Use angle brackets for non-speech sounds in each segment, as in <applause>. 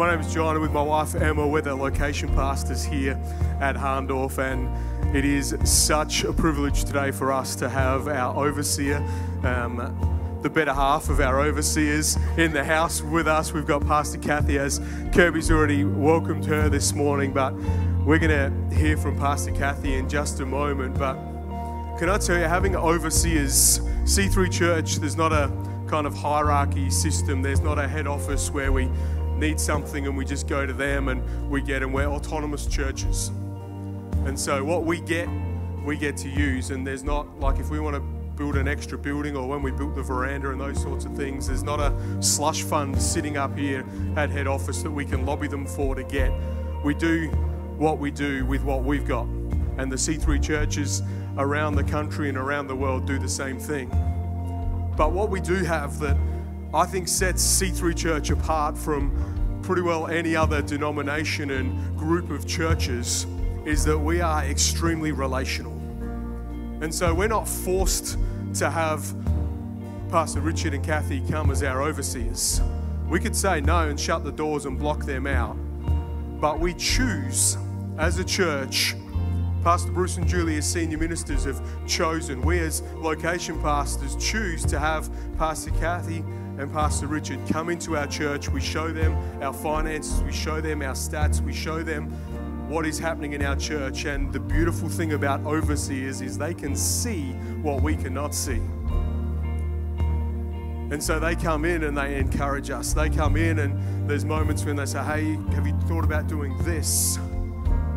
my name is John, with my wife Emma, we're the location pastors here at Hahndorf, and it is such a privilege today for us to have our overseer, um, the better half of our overseers, in the house with us. We've got Pastor Cathie, as Kirby's already welcomed her this morning, but we're going to hear from Pastor Cathie in just a moment. But can I tell you, having overseers, C3 Church, there's not a kind of hierarchy system. There's not a head office where we need something and we just go to them and we get and we're autonomous churches. And so what we get, we get to use. And there's not like if we want to build an extra building or when we built the veranda and those sorts of things, there's not a slush fund sitting up here at head office that we can lobby them for to get. We do what we do with what we've got. And the C3 churches around the country and around the world do the same thing. But what we do have that I think sets C3 Church apart from pretty well any other denomination and group of churches is that we are extremely relational. And so we're not forced to have Pastor Richard and Cathie come as our overseers. We could say no and shut the doors and block them out. But we choose as a church Pastor Bruce and Julie, as senior ministers, have chosen, we as location pastors choose to have Pastor Cathie and Pastor Richard come into our church. We show them our finances, we show them our stats, we show them what is happening in our church. And the beautiful thing about overseers is they can see what we cannot see. And so they come in and they encourage us. They come in and there's moments when they say, Hey, have you thought about doing this?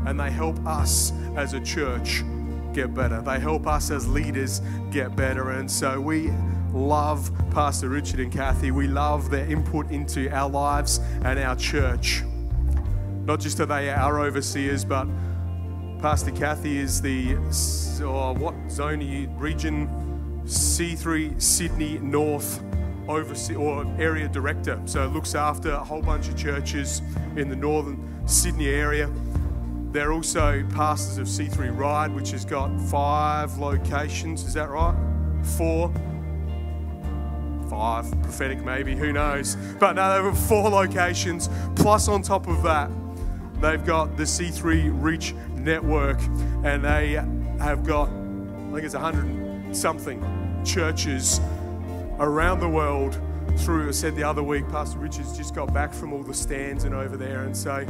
and they help us as a church get better. They help us as leaders get better. And so we love Pastor Richard and Cathie. We love their input into our lives and our church. Not just are they our overseers, but Pastor Cathie is the, oh, what zone are you? Region C3 Sydney North overseer or area director. So looks after a whole bunch of churches in the northern Sydney area. They're also pastors of C3 Ryde, which has got five locations. Is that right? Four? Five, prophetic maybe, who knows? But no, they've got four locations. Plus, on top of that, they've got the C3 Reach Network, and they have got, I think it's 100 something churches around the world through, I said the other week, Pastor Richards just got back from all the stands and over there. And so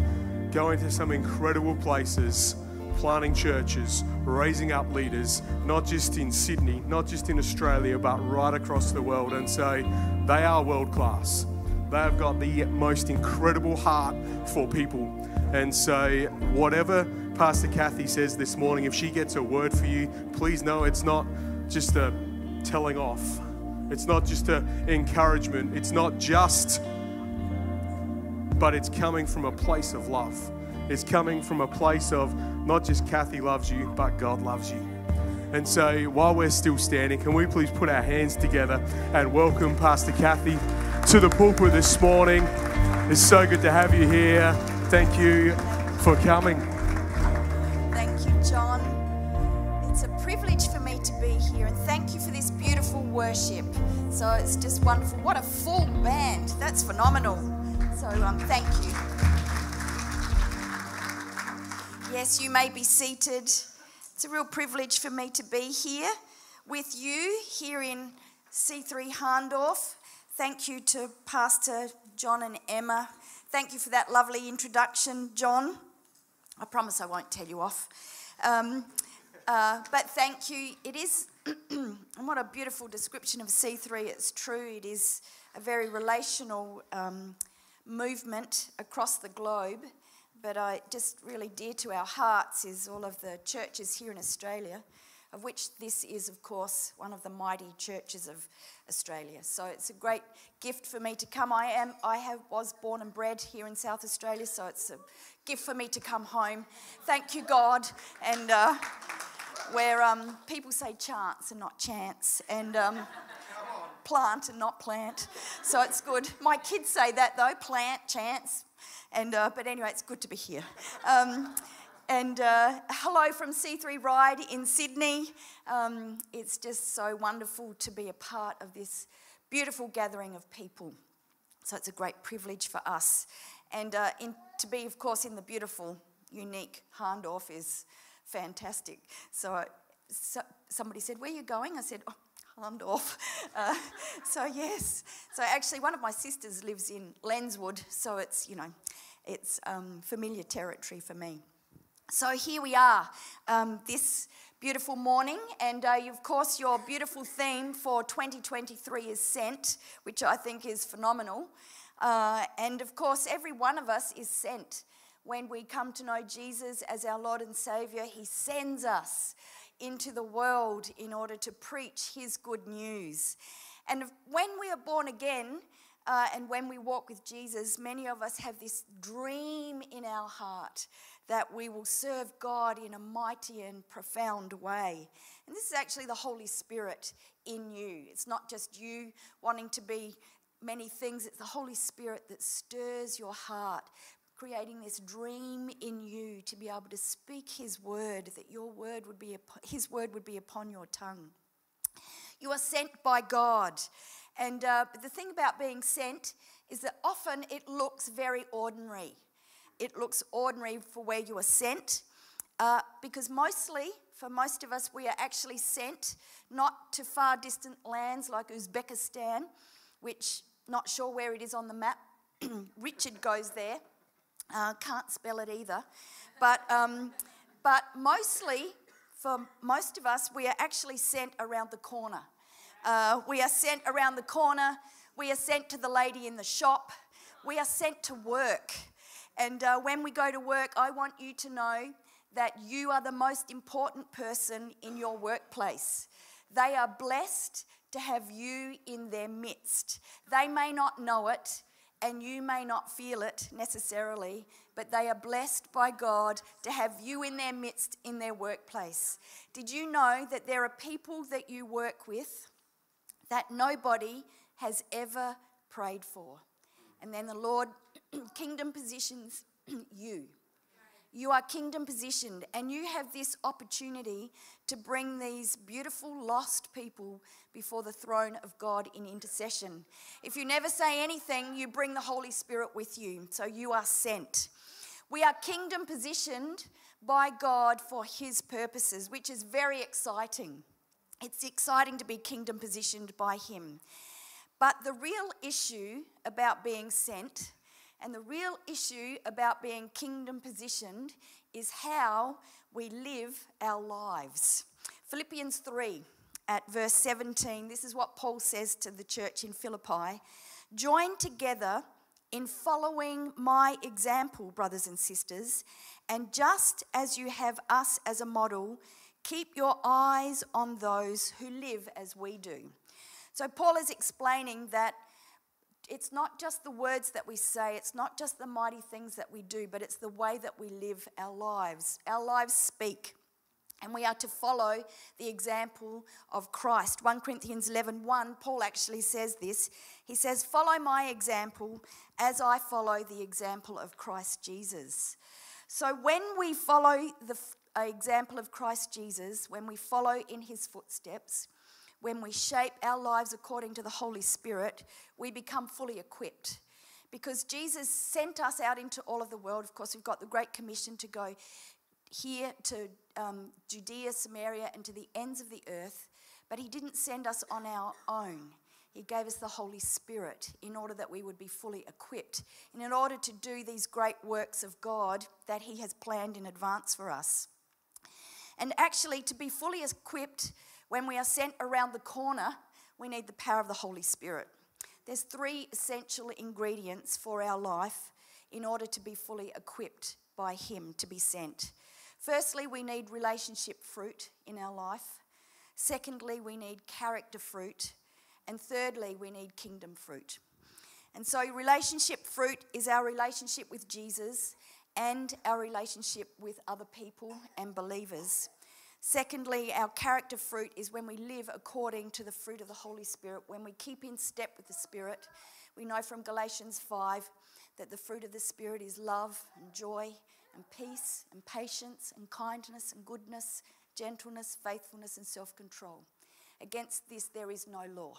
going to some incredible places, planting churches, raising up leaders, not just in Sydney, not just in Australia, but right across the world. And so they are world class. They have got the most incredible heart for people. And so, whatever Pastor Cathie says this morning, if she gets a word for you, please know it's not just a telling off. It's not just an encouragement. It's not just but it's coming from a place of love. It's coming from a place of not just Cathie loves you, but God loves you. And so while we're still standing, can we please put our hands together and welcome Pastor Cathie to the pulpit this morning? It's so good to have you here. Thank you for coming. Thank you, John. It's a privilege for me to be here, and thank you for this beautiful worship. So it's just wonderful. What a full band! That's phenomenal. So um, thank you. Yes, you may be seated. It's a real privilege for me to be here with you here in C3 Hahndorf. Thank you to Pastor John and Emma. Thank you for that lovely introduction, John. I promise I won't tell you off. Um, uh, but thank you. It is, <clears throat> and what a beautiful description of C3. It's true. It is a very relational um, movement across the globe, but I just really dear to our hearts is all of the churches here in Australia, of which this is, of course, one of the mighty churches of Australia. So it's a great gift for me to come. I am, I have, was born and bred here in South Australia, so it's a gift for me to come home. Thank you, God, and uh, where um, people say chance and not chance, and. Um, plant and not plant. So it's good. My kids say that though plant, chance. And, uh, but anyway, it's good to be here. Um, and uh, hello from C3 Ryde in Sydney. Um, it's just so wonderful to be a part of this beautiful gathering of people. So it's a great privilege for us. And uh, in, to be, of course, in the beautiful, unique Hahndorf is fantastic. So, so somebody said, Where are you going? I said, oh, Hahndorf. <laughs> Uh, so, yes. So, actually, one of my sisters lives in Lenswood, so it's, you know, it's um, familiar territory for me. So, here we are um, this beautiful morning, and uh, of course, your beautiful theme for 2023 is sent, which I think is phenomenal. Uh, and of course, every one of us is sent. When we come to know Jesus as our Lord and Savior, He sends us into the world in order to preach His good news. And when we are born again, uh, and when we walk with Jesus, many of us have this dream in our heart that we will serve God in a mighty and profound way. And this is actually the Holy Spirit in you. It's not just you wanting to be many things, it's the Holy Spirit that stirs your heart, creating this dream in you to be able to speak his word that your word would be his word would be upon your tongue. You are sent by god. And uh, the thing about being sent is that often it looks very ordinary. It looks ordinary for where you are sent uh, because mostly for most of us we are actually sent not to far distant lands like uzbekistan which not sure where it is on the map. <clears throat> Richard goes there uh, can't spell it either. But, um, but mostly, for most of us, we are actually sent around the corner. Uh, we are sent around the corner. We are sent to the lady in the shop. We are sent to work. And uh, when we go to work, I want you to know that you are the most important person in your workplace. They are blessed to have you in their midst. They may not know it, and you may not feel it necessarily, but they are blessed by God to have you in their midst in their workplace. Did you know that there are people that you work with that nobody has ever prayed for? And then the Lord <clears throat> kingdom positions <clears throat> you. You are kingdom positioned, and you have this opportunity to bring these beautiful lost people before the throne of God in intercession. If you never say anything, you bring the Holy Spirit with you, so you are sent. We are kingdom positioned by God for His purposes, which is very exciting. It's exciting to be kingdom positioned by Him. But the real issue about being sent and the real issue about being kingdom positioned is how we live our lives. Philippians 3 at verse 17, this is what Paul says to the church in Philippi Join together in following my example, brothers and sisters, and just as you have us as a model, keep your eyes on those who live as we do. So, Paul is explaining that it's not just the words that we say, it's not just the mighty things that we do, but it's the way that we live our lives. Our lives speak. And we are to follow the example of Christ. 1 Corinthians 11 1, Paul actually says this. He says, Follow my example as I follow the example of Christ Jesus. So when we follow the uh, example of Christ Jesus, when we follow in his footsteps, when we shape our lives according to the Holy Spirit, we become fully equipped. Because Jesus sent us out into all of the world. Of course, we've got the Great Commission to go here to um, Judea, Samaria, and to the ends of the earth. But He didn't send us on our own. He gave us the Holy Spirit in order that we would be fully equipped and in order to do these great works of God that He has planned in advance for us. And actually, to be fully equipped, when we are sent around the corner, we need the power of the Holy Spirit. There's three essential ingredients for our life in order to be fully equipped by Him to be sent. Firstly, we need relationship fruit in our life. Secondly, we need character fruit. And thirdly, we need kingdom fruit. And so, relationship fruit is our relationship with Jesus and our relationship with other people and believers. Secondly, our character fruit is when we live according to the fruit of the Holy Spirit, when we keep in step with the Spirit. We know from Galatians 5 that the fruit of the Spirit is love and joy and peace and patience and kindness and goodness, gentleness, faithfulness, and self control. Against this, there is no law.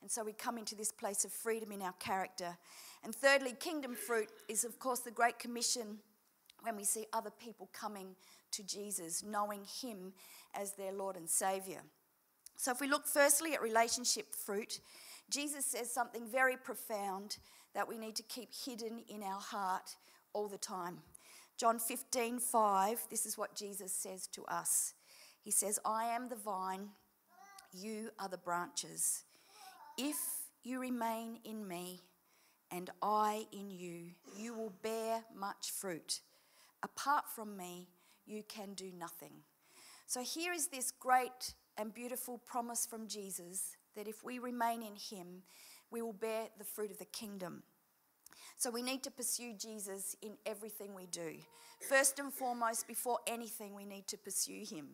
And so we come into this place of freedom in our character. And thirdly, kingdom fruit is, of course, the Great Commission when we see other people coming to Jesus, knowing Him as their Lord and Savior. So if we look firstly at relationship fruit, Jesus says something very profound that we need to keep hidden in our heart all the time. John 15, 5, this is what Jesus says to us. He says, I am the vine, you are the branches. If you remain in me and I in you, you will bear much fruit. Apart from me, you can do nothing. So here is this great and beautiful promise from Jesus that if we remain in him, we will bear the fruit of the kingdom. So we need to pursue Jesus in everything we do. First and foremost, before anything, we need to pursue him.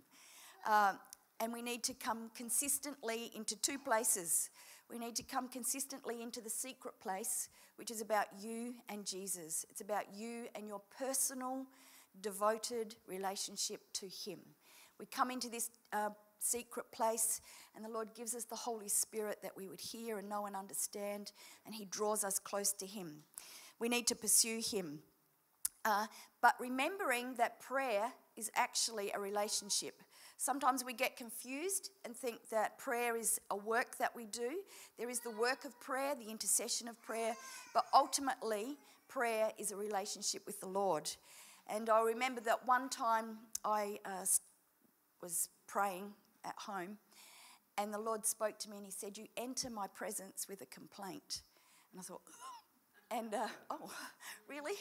Uh, and we need to come consistently into two places. We need to come consistently into the secret place, which is about you and Jesus. It's about you and your personal, devoted relationship to Him. We come into this uh, secret place, and the Lord gives us the Holy Spirit that we would hear and know and understand, and He draws us close to Him. We need to pursue Him. Uh, but remembering that prayer is actually a relationship. Sometimes we get confused and think that prayer is a work that we do. There is the work of prayer, the intercession of prayer, but ultimately, prayer is a relationship with the Lord. And I remember that one time I uh, was praying at home, and the Lord spoke to me and He said, You enter my presence with a complaint. And I thought, <gasps> and uh, <laughs> oh, really?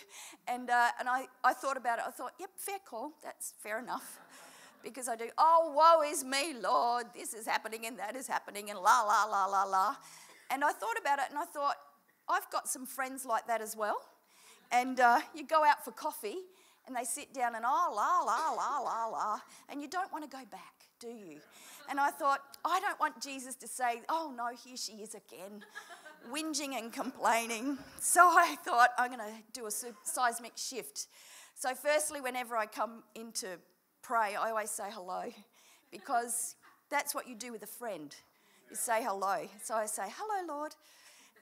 And, uh, and I, I thought about it. I thought, yep, fair call. That's fair enough because I do, oh, woe is me, Lord, this is happening and that is happening, and la, la, la, la, la. And I thought about it and I thought, I've got some friends like that as well. And uh, you go out for coffee and they sit down and oh, la, la, la, la, la, and you don't want to go back, do you? And I thought, I don't want Jesus to say, oh no, here she is again, whinging and complaining. So I thought, I'm going to do a seismic shift. So, firstly, whenever I come into pray, I always say hello <laughs> because that's what you do with a friend. You say hello. So I say, hello, Lord.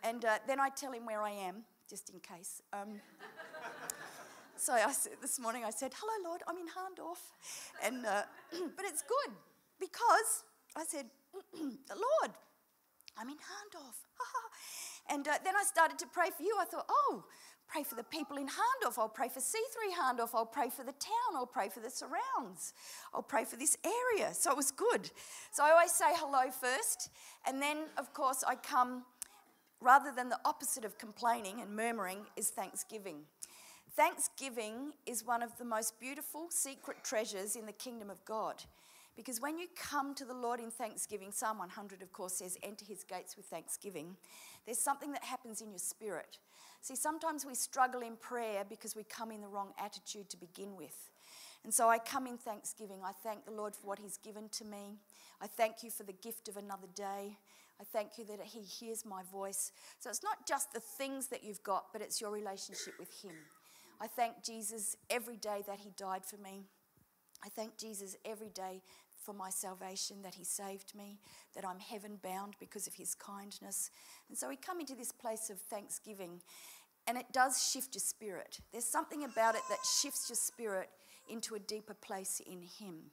And uh, then I tell him where I am, just in case. Um, <laughs> so I said, this morning I said, hello, Lord, I'm in Hahndorf. And, uh, <clears throat> but it's good because I said, the <clears throat> Lord, I'm in Hahndorf. <laughs> and uh, then I started to pray for you. I thought, oh, pray for the people in Hahndorf. I'll pray for C3 Hahndorf. I'll pray for the town. I'll pray for the surrounds. I'll pray for this area. So it was good. So I always say hello first. And then, of course, I come, rather than the opposite of complaining and murmuring, is thanksgiving. Thanksgiving is one of the most beautiful secret treasures in the kingdom of God. Because when you come to the Lord in thanksgiving, Psalm 100, of course, says, enter his gates with thanksgiving. There's something that happens in your spirit. See, sometimes we struggle in prayer because we come in the wrong attitude to begin with. And so I come in thanksgiving. I thank the Lord for what He's given to me. I thank you for the gift of another day. I thank you that He hears my voice. So it's not just the things that you've got, but it's your relationship with Him. I thank Jesus every day that He died for me. I thank Jesus every day for my salvation, that He saved me, that I'm heaven bound because of His kindness. And so we come into this place of thanksgiving, and it does shift your spirit. There's something about it that shifts your spirit into a deeper place in Him.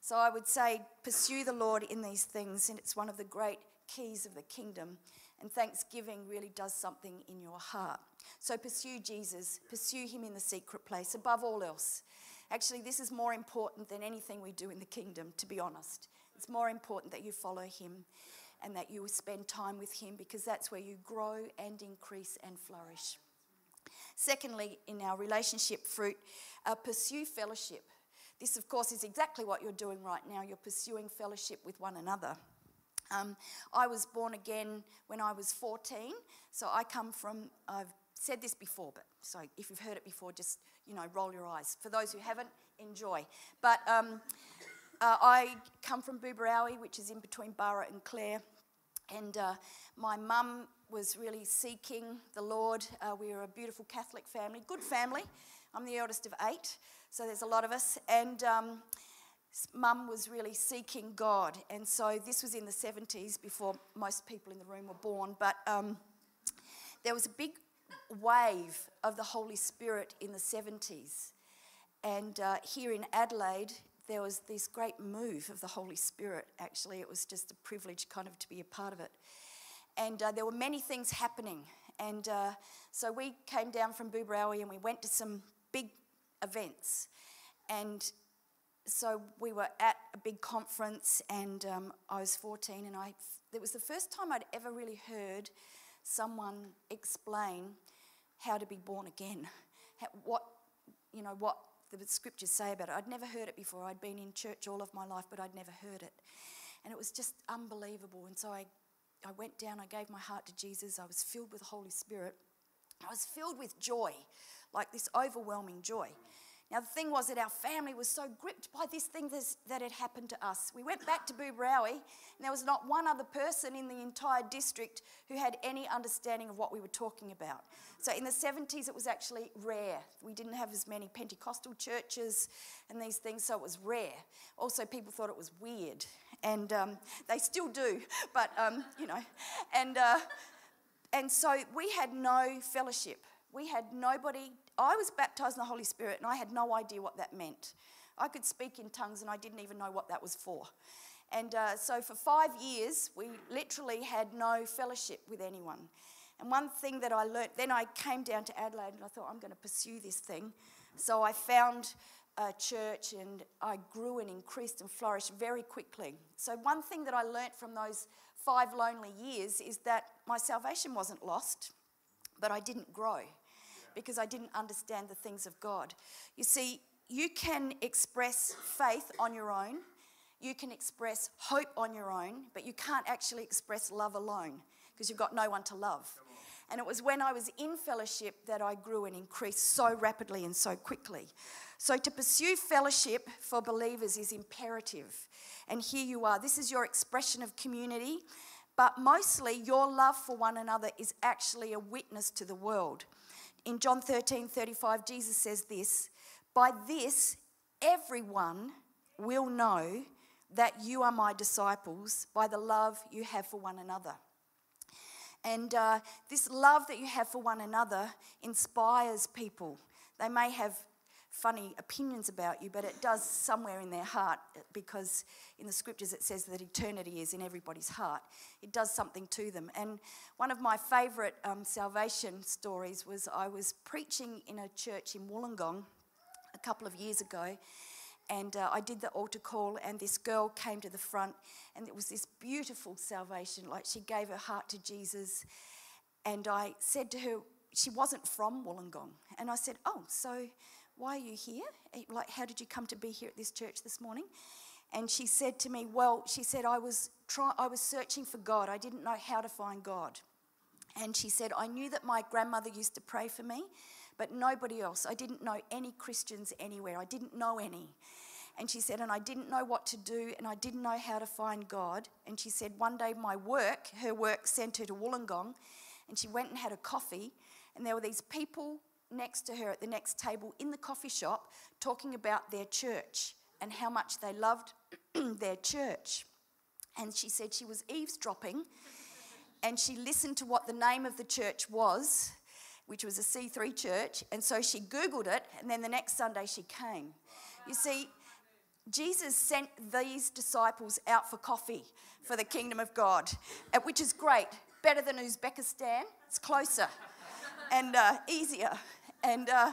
So I would say, pursue the Lord in these things, and it's one of the great keys of the kingdom. And thanksgiving really does something in your heart. So pursue Jesus, pursue Him in the secret place above all else. Actually, this is more important than anything we do in the kingdom, to be honest. It's more important that you follow Him and that you spend time with Him because that's where you grow and increase and flourish. Secondly, in our relationship fruit, uh, pursue fellowship. This, of course, is exactly what you're doing right now. You're pursuing fellowship with one another. Um, I was born again when I was 14, so I come from, I've said this before, but so if you've heard it before, just you know, roll your eyes. For those who haven't, enjoy. But um, uh, I come from Booborowie, which is in between Burra and Clare, and uh, my mum was really seeking the Lord. Uh, we were a beautiful Catholic family, good family. I'm the eldest of eight, so there's a lot of us. And um, mum was really seeking God. And so this was in the 70s before most people in the room were born. But um, there was a big wave of the Holy Spirit in the 70s. And uh, here in Adelaide, there was this great move of the Holy Spirit, actually. It was just a privilege, kind of, to be a part of it. And uh, there were many things happening. And uh, so we came down from Booborowie and we went to some big events. And so we were at a big conference, and um, I was 14, and I, it was the first time I'd ever really heard someone explain how to be born again, how, what, you know, what the scriptures say about it. I'd never heard it before. I'd been in church all of my life, but I'd never heard it. And it was just unbelievable. And so I, I went down, I gave my heart to Jesus. I was filled with the Holy Spirit. I was filled with joy, like this overwhelming joy. Now, the thing was that our family was so gripped by this thing that had happened to us. We went back to Booborowie, and there was not one other person in the entire district who had any understanding of what we were talking about. So, in the 70s, it was actually rare. We didn't have as many Pentecostal churches and these things, so it was rare. Also, people thought it was weird, and um, they still do, but um, you know. And, uh, and so, we had no fellowship. We had nobody I was baptized in the Holy Spirit and I had no idea what that meant. I could speak in tongues and I didn't even know what that was for. And uh, so for five years, we literally had no fellowship with anyone. And one thing that I learnt, then I came down to Adelaide and I thought, I'm going to pursue this thing. So I found a church and I grew and increased and flourished very quickly. So, one thing that I learnt from those five lonely years is that my salvation wasn't lost, but I didn't grow because I didn't understand the things of God. You see, you can express faith on your own, you can express hope on your own, but you can't actually express love alone because you've got no one to love. And it was when I was in fellowship that I grew and increased so rapidly and so quickly. So, to pursue fellowship for believers is imperative. And here you are. This is your expression of community, but mostly your love for one another is actually a witness to the world. In John 13 35, Jesus says this By this, everyone will know that you are my disciples by the love you have for one another. And uh, this love that you have for one another inspires people. They may have funny opinions about you, but it does somewhere in their heart because in the scriptures it says that eternity is in everybody's heart. It does something to them. And one of my favourite um, salvation stories was I was preaching in a church in Wollongong a couple of years ago. And uh, I did the altar call, and this girl came to the front, and it was this beautiful salvation. Like she gave her heart to Jesus. And I said to her, she wasn't from Wollongong. And I said, Oh, so why are you here? Eh, like, how did you come to be here at this church this morning? And she said to me, Well, she said, I was, try- I was searching for God. I didn't know how to find God. And she said, I knew that my grandmother used to pray for me, but nobody else. I didn't know any Christians anywhere. I didn't know any. And she said, and I didn't know what to do, and I didn't know how to find God. And she said, one day my work, her work, sent her to Wollongong, and she went and had a coffee, and there were these people next to her at the next table in the coffee shop talking about their church and how much they loved <clears throat> their church. And she said she was eavesdropping and she listened to what the name of the church was, which was a C3 church. And so she Googled it, and then the next Sunday she came. You see, Jesus sent these disciples out for coffee for the kingdom of God, which is great. Better than Uzbekistan, it's closer and uh, easier. And, uh,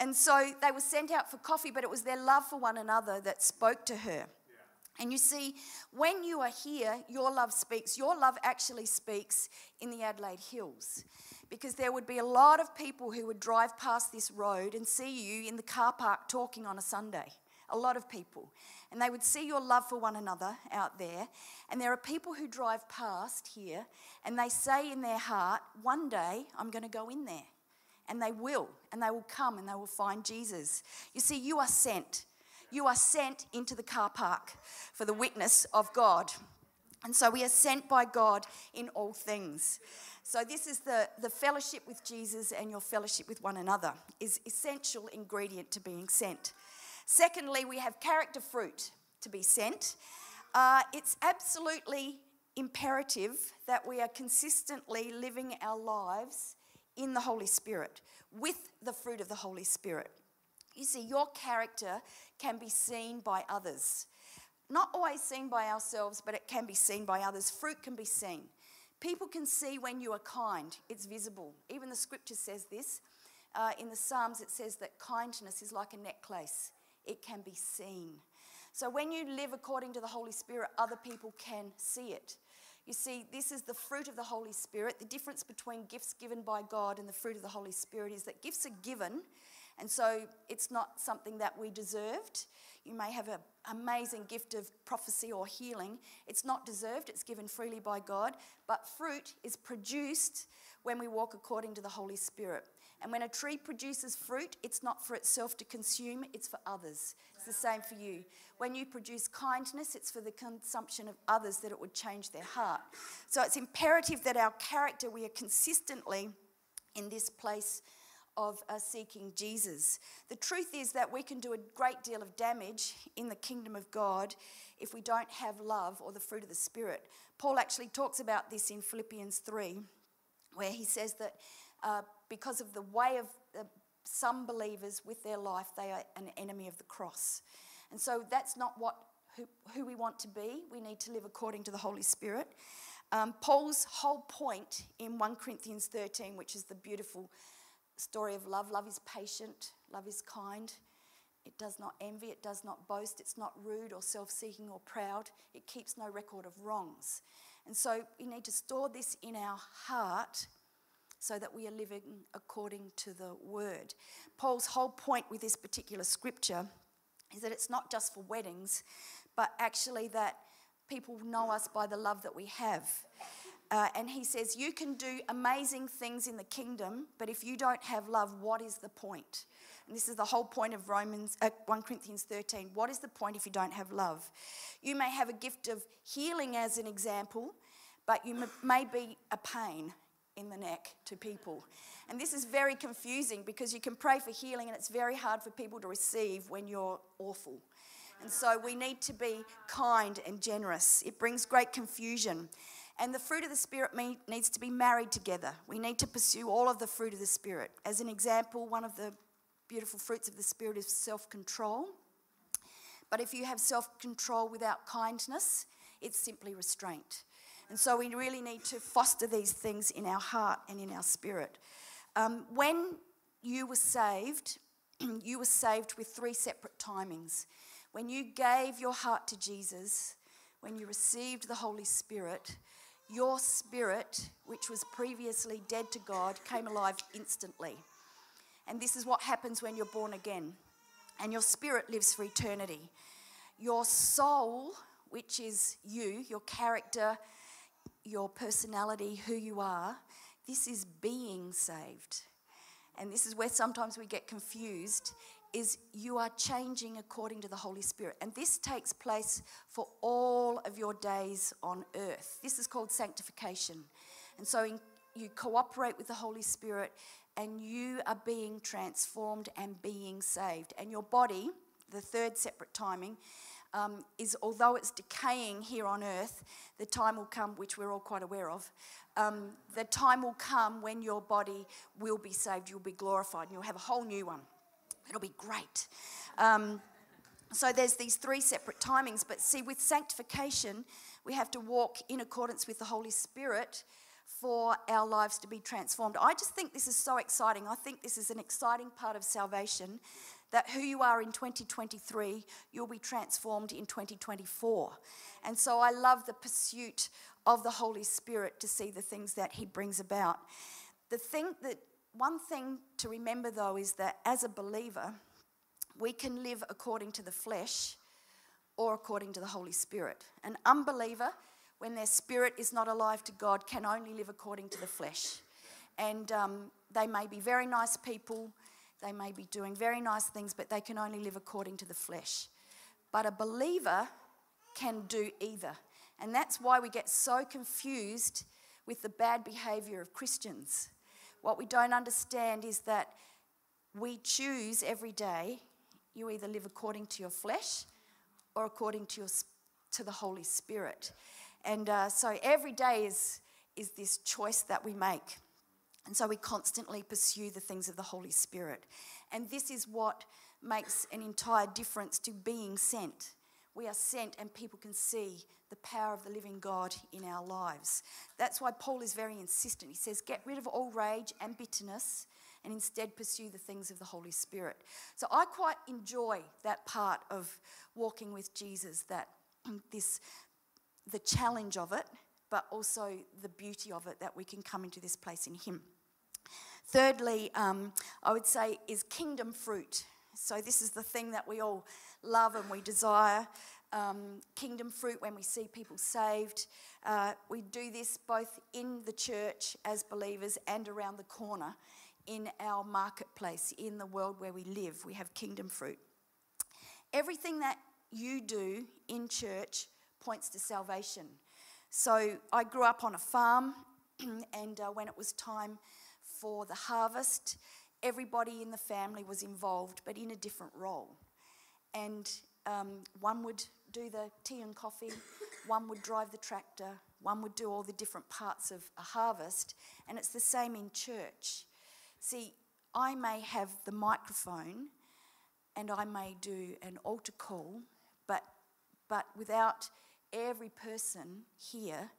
and so they were sent out for coffee, but it was their love for one another that spoke to her. And you see, when you are here, your love speaks. Your love actually speaks in the Adelaide Hills. Because there would be a lot of people who would drive past this road and see you in the car park talking on a Sunday. A lot of people. And they would see your love for one another out there. And there are people who drive past here and they say in their heart, one day I'm going to go in there and they will, and they will come and they will find Jesus. You see, you are sent. You are sent into the car park for the witness of God. And so we are sent by God in all things. So this is the, the fellowship with Jesus and your fellowship with one another is essential ingredient to being sent. Secondly, we have character fruit. to be sent, uh, it's absolutely imperative that we are consistently living our lives in the Holy Spirit with the fruit of the Holy Spirit. You see, your character can be seen by others. Not always seen by ourselves, but it can be seen by others. Fruit can be seen. People can see when you are kind, it's visible. Even the scripture says this. Uh, in the Psalms, it says that kindness is like a necklace, it can be seen. So when you live according to the Holy Spirit, other people can see it. You see, this is the fruit of the Holy Spirit. The difference between gifts given by God and the fruit of the Holy Spirit is that gifts are given, and so it's not something that we deserved. You may have an amazing gift of prophecy or healing. It's not deserved, it's given freely by God. But fruit is produced when we walk according to the Holy Spirit. And when a tree produces fruit, it's not for itself to consume, it's for others. It's the same for you. When you produce kindness, it's for the consumption of others that it would change their heart. So it's imperative that our character, we are consistently in this place of uh, seeking Jesus. The truth is that we can do a great deal of damage in the kingdom of God if we don't have love or the fruit of the Spirit. Paul actually talks about this in Philippians 3, where he says that uh, because of the way of uh, some believers with their life, they are an enemy of the cross. And so that's not what who, who we want to be. We need to live according to the Holy Spirit. Um, Paul's whole point in 1 Corinthians 13, which is the beautiful story of love love is patient, love is kind. It does not envy, it does not boast, it's not rude or self seeking or proud, it keeps no record of wrongs. And so we need to store this in our heart so that we are living according to the word. Paul's whole point with this particular scripture is that it's not just for weddings, but actually that people know us by the love that we have. Uh, and he says, You can do amazing things in the kingdom, but if you don't have love, what is the point? And this is the whole point of Romans, uh, 1 Corinthians 13. What is the point if you don't have love? You may have a gift of healing as an example, but you may be a pain in the neck to people. And this is very confusing because you can pray for healing and it's very hard for people to receive when you're awful. And so we need to be kind and generous. It brings great confusion. And the fruit of the Spirit needs to be married together. We need to pursue all of the fruit of the Spirit. As an example, one of the beautiful fruits of the Spirit is self control. But if you have self control without kindness, it's simply restraint. And so we really need to foster these things in our heart and in our spirit. Um, when you were saved, <clears throat> you were saved with three separate timings. When you gave your heart to Jesus, when you received the Holy Spirit, your spirit, which was previously dead to God, came alive instantly. And this is what happens when you're born again. And your spirit lives for eternity. Your soul, which is you, your character, your personality, who you are, this is being saved. And this is where sometimes we get confused is you are changing according to the Holy Spirit. And this takes place for all of your days on earth. This is called sanctification. And so in, you cooperate with the Holy Spirit and you are being transformed and being saved. And your body, the third separate timing, um, is although it's decaying here on earth, the time will come, which we're all quite aware of, um, the time will come when your body will be saved, you'll be glorified, and you'll have a whole new one. It'll be great. Um, so there's these three separate timings, but see, with sanctification, we have to walk in accordance with the Holy Spirit for our lives to be transformed. I just think this is so exciting. I think this is an exciting part of salvation that who you are in 2023, you'll be transformed in 2024. And so I love the pursuit of the Holy Spirit to see the things that He brings about. The thing that, one thing to remember though is that as a believer, we can live according to the flesh or according to the Holy Spirit. An unbeliever, when their spirit is not alive to God, can only live according to the flesh. And um, they may be very nice people, they may be doing very nice things, but they can only live according to the flesh. But a believer can do either. And that's why we get so confused with the bad behavior of Christians. What we don't understand is that we choose every day you either live according to your flesh or according to, your, to the Holy Spirit. And uh, so every day is, is this choice that we make. And so we constantly pursue the things of the Holy Spirit. And this is what makes an entire difference to being sent. We are sent, and people can see the power of the living God in our lives. That's why Paul is very insistent. He says, Get rid of all rage and bitterness and instead pursue the things of the Holy Spirit. So I quite enjoy that part of walking with Jesus, that mm, this the challenge of it, but also the beauty of it that we can come into this place in Him. Thirdly, um, I would say is kingdom fruit. So this is the thing that we all love and we desire. Um, kingdom fruit when we see people saved. Uh, we do this both in the church as believers and around the corner in our marketplace, in the world where we live. We have kingdom fruit. Everything that you do in church points to salvation. So I grew up on a farm, <clears throat> and uh, when it was time for the harvest, everybody in the family was involved, but in a different role. And um, one would do the tea and coffee, <laughs> one would drive the tractor, one would do all the different parts of a harvest, and it's the same in church. See, I may have the microphone and I may do an altar call, but, but without every person here,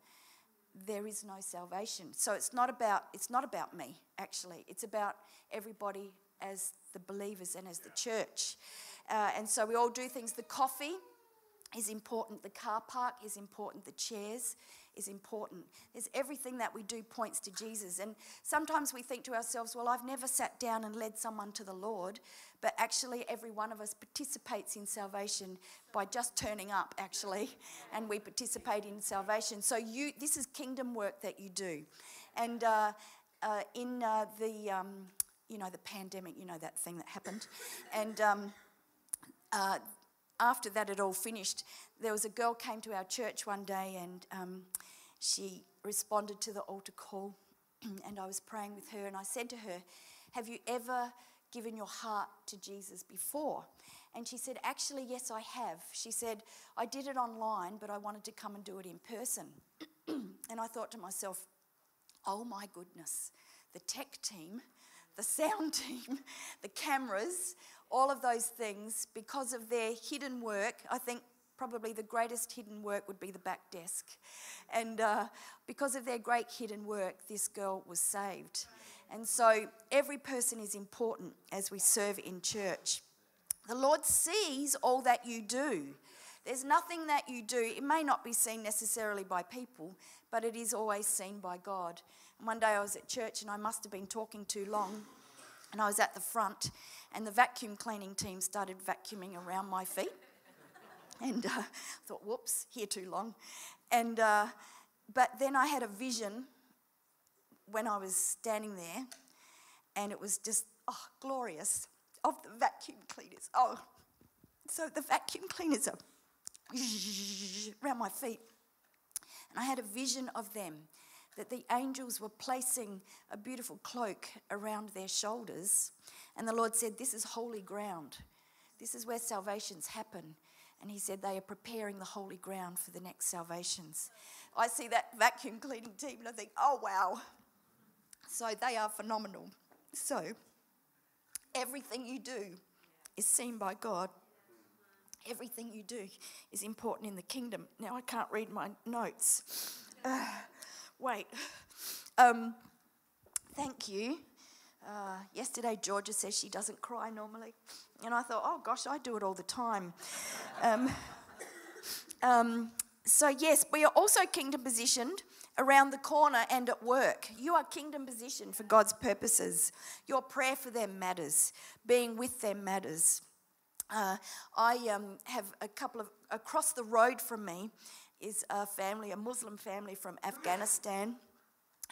there is no salvation. So it's not about it's not about me actually. It's about everybody as the believers and as the church. Uh, and so we all do things. The coffee is important. The car park is important. The chairs is important. There's everything that we do points to Jesus. And sometimes we think to ourselves, well, I've never sat down and led someone to the Lord. But actually, every one of us participates in salvation by just turning up, actually, and we participate in salvation. So you, this is kingdom work that you do. And uh, uh, in uh, the, um, you know, the pandemic, you know, that thing that happened. And um, uh, after that had all finished, there was a girl came to our church one day and um, she responded to the altar call. <clears throat> and I was praying with her and I said to her, Have you ever given your heart to Jesus before? And she said, Actually, yes, I have. She said, I did it online, but I wanted to come and do it in person. <clears throat> and I thought to myself, Oh my goodness, the tech team, the sound <laughs> team, the cameras, all of those things, because of their hidden work, I think probably the greatest hidden work would be the back desk. And uh, because of their great hidden work, this girl was saved. And so every person is important as we serve in church. The Lord sees all that you do. There's nothing that you do, it may not be seen necessarily by people, but it is always seen by God. And one day I was at church and I must have been talking too long. And I was at the front, and the vacuum cleaning team started vacuuming around my feet. <laughs> And uh, I thought, whoops, here too long. And, uh, but then I had a vision when I was standing there, and it was just, oh, glorious, of the vacuum cleaners. Oh, so the vacuum cleaners are <laughs> around my feet. And I had a vision of them that the angels were placing a beautiful cloak around their shoulders. And the Lord said, This is holy ground. This is where salvations happen. And He said, They are preparing the holy ground for the next salvations. I see that vacuum cleaning team and I think, Oh, wow. So they are phenomenal. So everything you do is seen by God. Everything you do is important in the kingdom. Now I can't read my notes. <sighs> Uh, wait. <sighs> Um, thank you. Uh, yesterday, Georgia says she doesn't cry normally. And I thought, oh gosh, I do it all the time. Um, <laughs> um, so, yes, we are also kingdom positioned around the corner and at work. You are kingdom positioned for God's purposes. Your prayer for them matters, being with them matters. Uh, I um, have a couple of, across the road from me, is a family, a Muslim family from Afghanistan.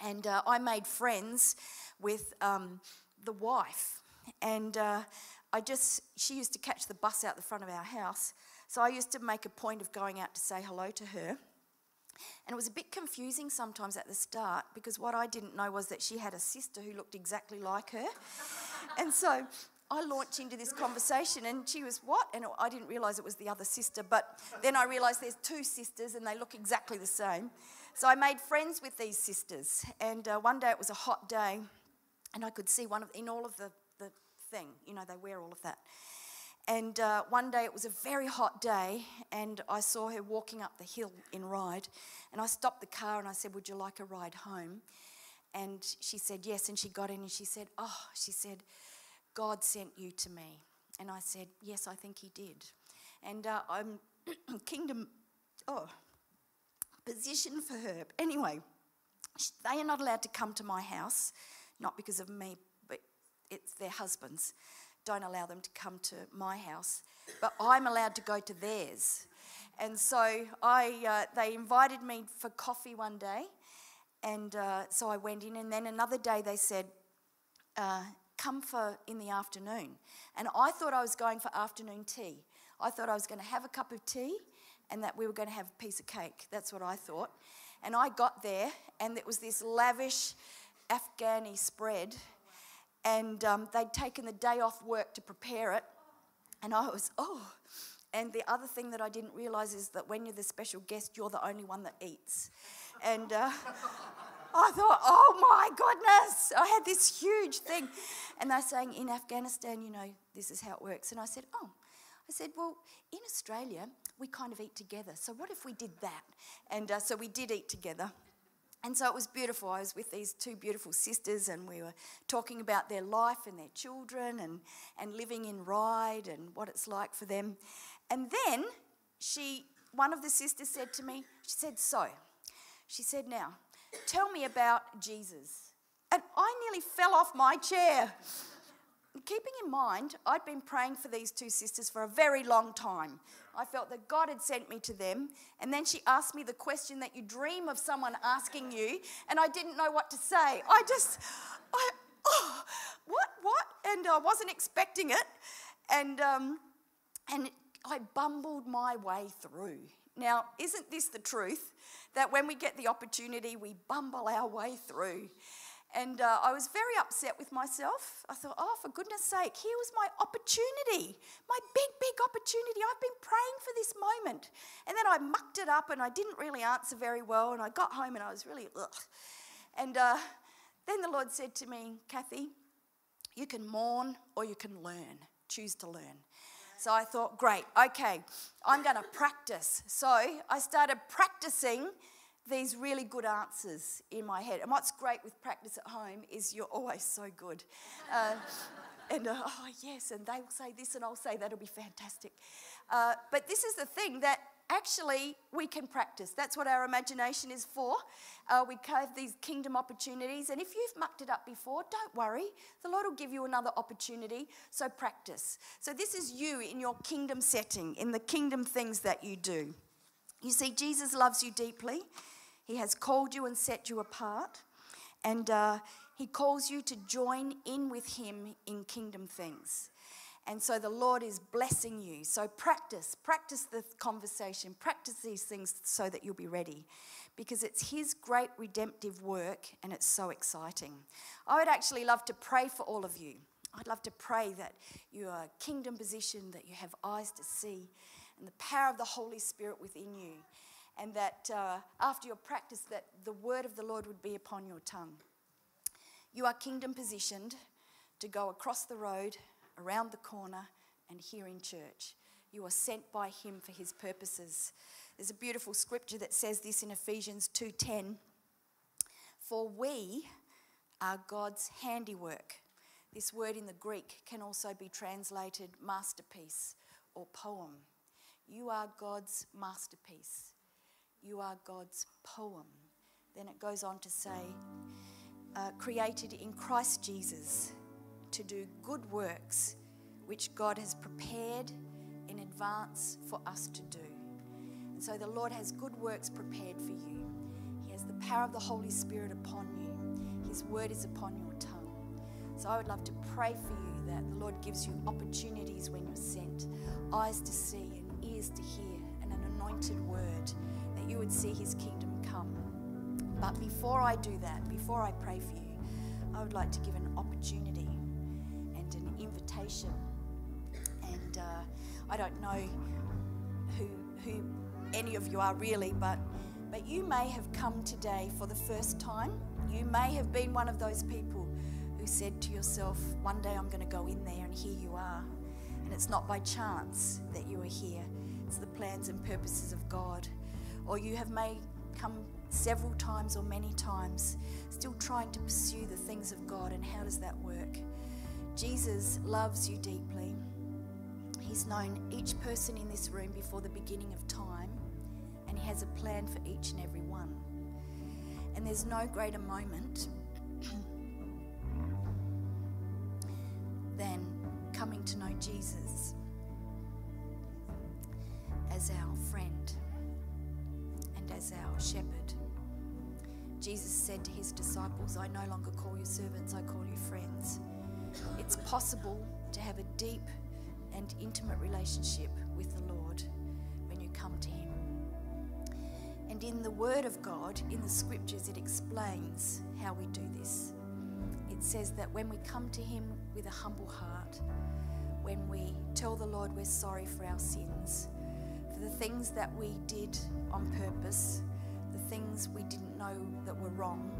And uh, I made friends with um, the wife. And uh, I just, she used to catch the bus out the front of our house. So I used to make a point of going out to say hello to her. And it was a bit confusing sometimes at the start because what I didn't know was that she had a sister who looked exactly like her. <laughs> and so I launched into this conversation, and she was, What? And I didn't realize it was the other sister, but then I realized there's two sisters and they look exactly the same. So I made friends with these sisters, and uh, one day it was a hot day, and I could see one of, in all of the, the thing, you know, they wear all of that. And uh, one day it was a very hot day, and I saw her walking up the hill in Ryde. And I stopped the car and I said, Would you like a ride home? And she said, Yes. And she got in and she said, Oh, she said, God sent you to me. And I said, Yes, I think He did. And uh, I'm <clears throat> kingdom, oh, position for her. Anyway, they are not allowed to come to my house, not because of me, but it's their husbands don't allow them to come to my house, but I'm allowed to go to theirs. And so I, uh, they invited me for coffee one day, and uh, so I went in. And then another day they said, uh, "Come for in the afternoon." And I thought I was going for afternoon tea. I thought I was going to have a cup of tea, and that we were going to have a piece of cake. That's what I thought. And I got there, and it was this lavish Afghani spread and um, they'd taken the day off work to prepare it. And I was, oh. And the other thing that I didn't realize is that when you're the special guest, you're the only one that eats. And uh, I thought, oh my goodness, I had this huge thing. And they're saying, in Afghanistan, you know, this is how it works. And I said, oh. I said, well, in Australia, we kind of eat together. So what if we did that? And uh, so we did eat together. And so it was beautiful. I was with these two beautiful sisters, and we were talking about their life and their children and, and living in Ryde and what it's like for them. And then she, one of the sisters said to me, she said, So, she said, Now, tell me about Jesus. And I nearly fell off my chair. Keeping in mind, I'd been praying for these two sisters for a very long time. I felt that God had sent me to them. And then she asked me the question that you dream of someone asking you, and I didn't know what to say. I just, I, oh, what, what? And I wasn't expecting it. And, um, and I bumbled my way through. Now, isn't this the truth? That when we get the opportunity, we bumble our way through. And uh, I was very upset with myself. I thought, oh, for goodness sake, here was my opportunity, my big, big opportunity. I've been praying for this moment. And then I mucked it up and I didn't really answer very well. And I got home and I was really, ugh. And uh, then the Lord said to me, Cathie, you can mourn or you can learn. Choose to learn. So I thought, great, okay, I'm going to practice. So I started practicing these really good answers in my head. And what's great with practice at home is you're always so good. Uh, and uh, oh, yes, and they will say this, and I'll say that'll be fantastic. Uh, but this is the thing that actually we can practice. That's what our imagination is for. Uh, we have these kingdom opportunities, and if you've mucked it up before, don't worry. The Lord will give you another opportunity. So practice. So this is you in your kingdom setting, in the kingdom things that you do. You see, Jesus loves you deeply. He has called you and set you apart, and uh, He calls you to join in with Him in kingdom things. And so the Lord is blessing you. So practice, practice the conversation, practice these things so that you'll be ready. Because it's His great redemptive work and it's so exciting. I would actually love to pray for all of you. I'd love to pray that you are kingdom positioned, that you have eyes to see, and the power of the Holy Spirit within you and that uh, after your practice that the word of the lord would be upon your tongue you are kingdom positioned to go across the road around the corner and here in church. You are sent by him for his purposes. There's a beautiful scripture that says this in ephesians 2.10 for we are god's handiwork. This word in the greek can also be translated masterpiece or poem. You are god's masterpiece. You are God's poem. Then it goes on to say, uh, created in Christ Jesus to do good works which God has prepared in advance for us to do. And so the Lord has good works prepared for you. He has the power of the Holy Spirit upon you, His word is upon your tongue. So I would love to pray for you that the Lord gives you opportunities when you're sent, eyes to see and ears to hear, and an anointed word that you would see his kingdom come. But before I do that, before I pray for you, I would like to give an opportunity invitation. And uh, I don't know who, who any of you are really, but, but you may have come today for the first time. You may have been one of those people who said to yourself, One day I'm going to go in there, and here you are. And it's not by chance that you are here, it's the plans and purposes of God. Or you have may come several times or many times, still trying to pursue the things of God. And how does that work? Jesus loves you deeply. He's known each person in this room before the beginning of time, and He has a plan for each and every one. And there's no greater moment than coming to know Jesus as our friend and as our shepherd. Jesus said to his disciples, I no longer call you servants, I call you friends. It's possible to have a deep and intimate relationship with the Lord when you come to Him. And in the Word of God, in the Scriptures, it explains how we do this. It says that when we come to Him with a humble heart, when we tell the Lord we're sorry for our sins, for the things that we did on purpose, the things we didn't know that were wrong,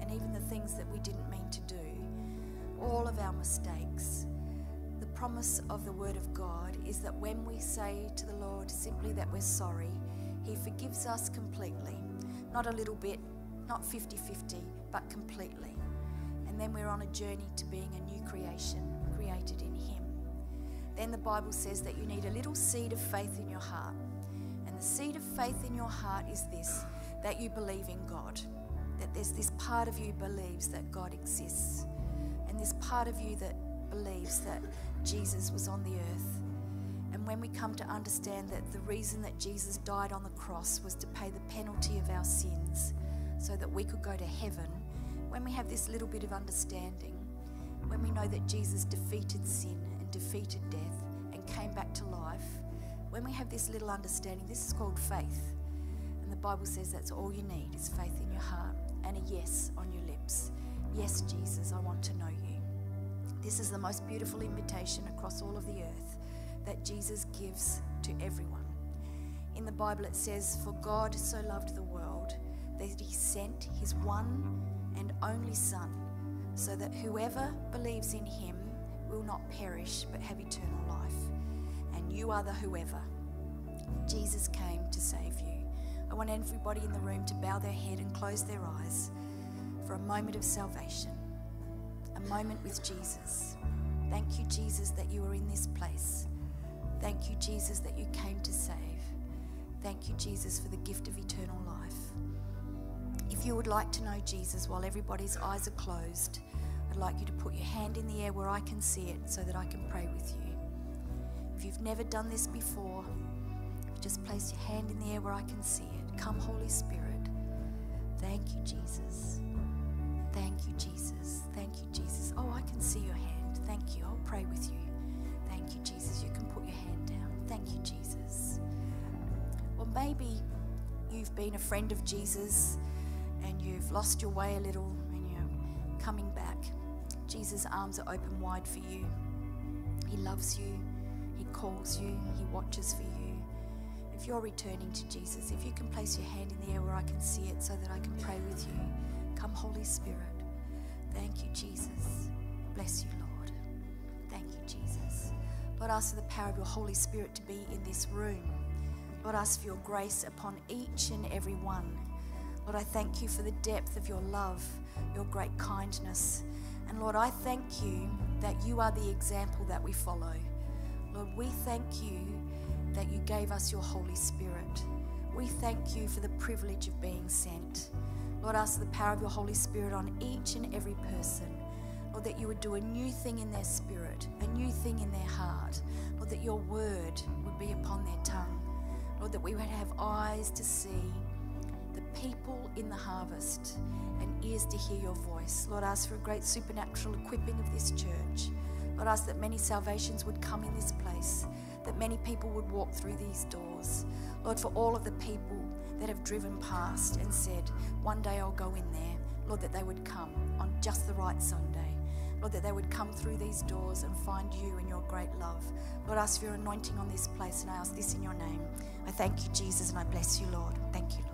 and even the things that we didn't mean to do, all of our mistakes. The promise of the Word of God is that when we say to the Lord simply that we're sorry, He forgives us completely. Not a little bit, not 50 50, but completely. And then we're on a journey to being a new creation, created in Him. Then the Bible says that you need a little seed of faith in your heart. And the seed of faith in your heart is this that you believe in God, that there's this part of you believes that God exists, and this part of you that believes that Jesus was on the earth. And when we come to understand that the reason that Jesus died on the cross was to pay the penalty of our sins so that we could go to heaven, when we have this little bit of understanding, when we know that Jesus defeated sin and defeated death and came back to life, when we have this little understanding, this is called faith. And the Bible says that's all you need is faith in your heart and a yes on your lips. Yes, Jesus, I want to know you. This is the most beautiful invitation across all of the earth that Jesus gives to everyone. In the Bible, it says, For God so loved the world that he sent his one and only Son, so that whoever believes in him will not perish but have eternal life. And you are the whoever. Jesus came to save you. I want everybody in the room to bow their head and close their eyes for a moment of salvation, a moment with Jesus. Thank you, Jesus, that you are in this place. Thank you, Jesus, that you came to save. Thank you, Jesus, for the gift of eternal life. If you would like to know Jesus while everybody's eyes are closed, I'd like you to put your hand in the air where I can see it so that I can pray with you. If you've never done this before, just place your hand in the air where I can see it. Come, Holy Spirit. Thank you, Jesus. Thank you, Jesus. Thank you, Jesus. Oh, I can see your hand. Thank you. I'll pray with you. Thank you, Jesus. You can put your hand down. Thank you, Jesus. Well, maybe you've been a friend of Jesus and you've lost your way a little and you're coming back. Jesus' arms are open wide for you. He loves you, He calls you, He watches for you. If you're returning to Jesus, if you can place your hand in the air where I can see it so that I can pray with you, come, Holy Spirit. Thank you, Jesus. Bless you, Lord. Thank you, Jesus. Lord, ask for the power of your Holy Spirit to be in this room. Lord, ask for your grace upon each and every one. Lord, I thank you for the depth of your love, your great kindness. And Lord, I thank you that you are the example that we follow. Lord, we thank you that you gave us your Holy Spirit. We thank you for the privilege of being sent. Lord, ask the power of your Holy Spirit on each and every person. Lord, that you would do a new thing in their spirit, a new thing in their heart. Lord, that your word would be upon their tongue. Lord, that we would have eyes to see the people in the harvest and ears to hear your voice. Lord, ask for a great supernatural equipping of this church. Lord, ask that many salvations would come in this place, that many people would walk through these doors. Lord, for all of the people that have driven past and said, one day I'll go in there, Lord, that they would come on just the right Sunday. Lord, that they would come through these doors and find you and your great love. Lord, I ask for your anointing on this place, and I ask this in your name. I thank you, Jesus, and I bless you, Lord. Thank you.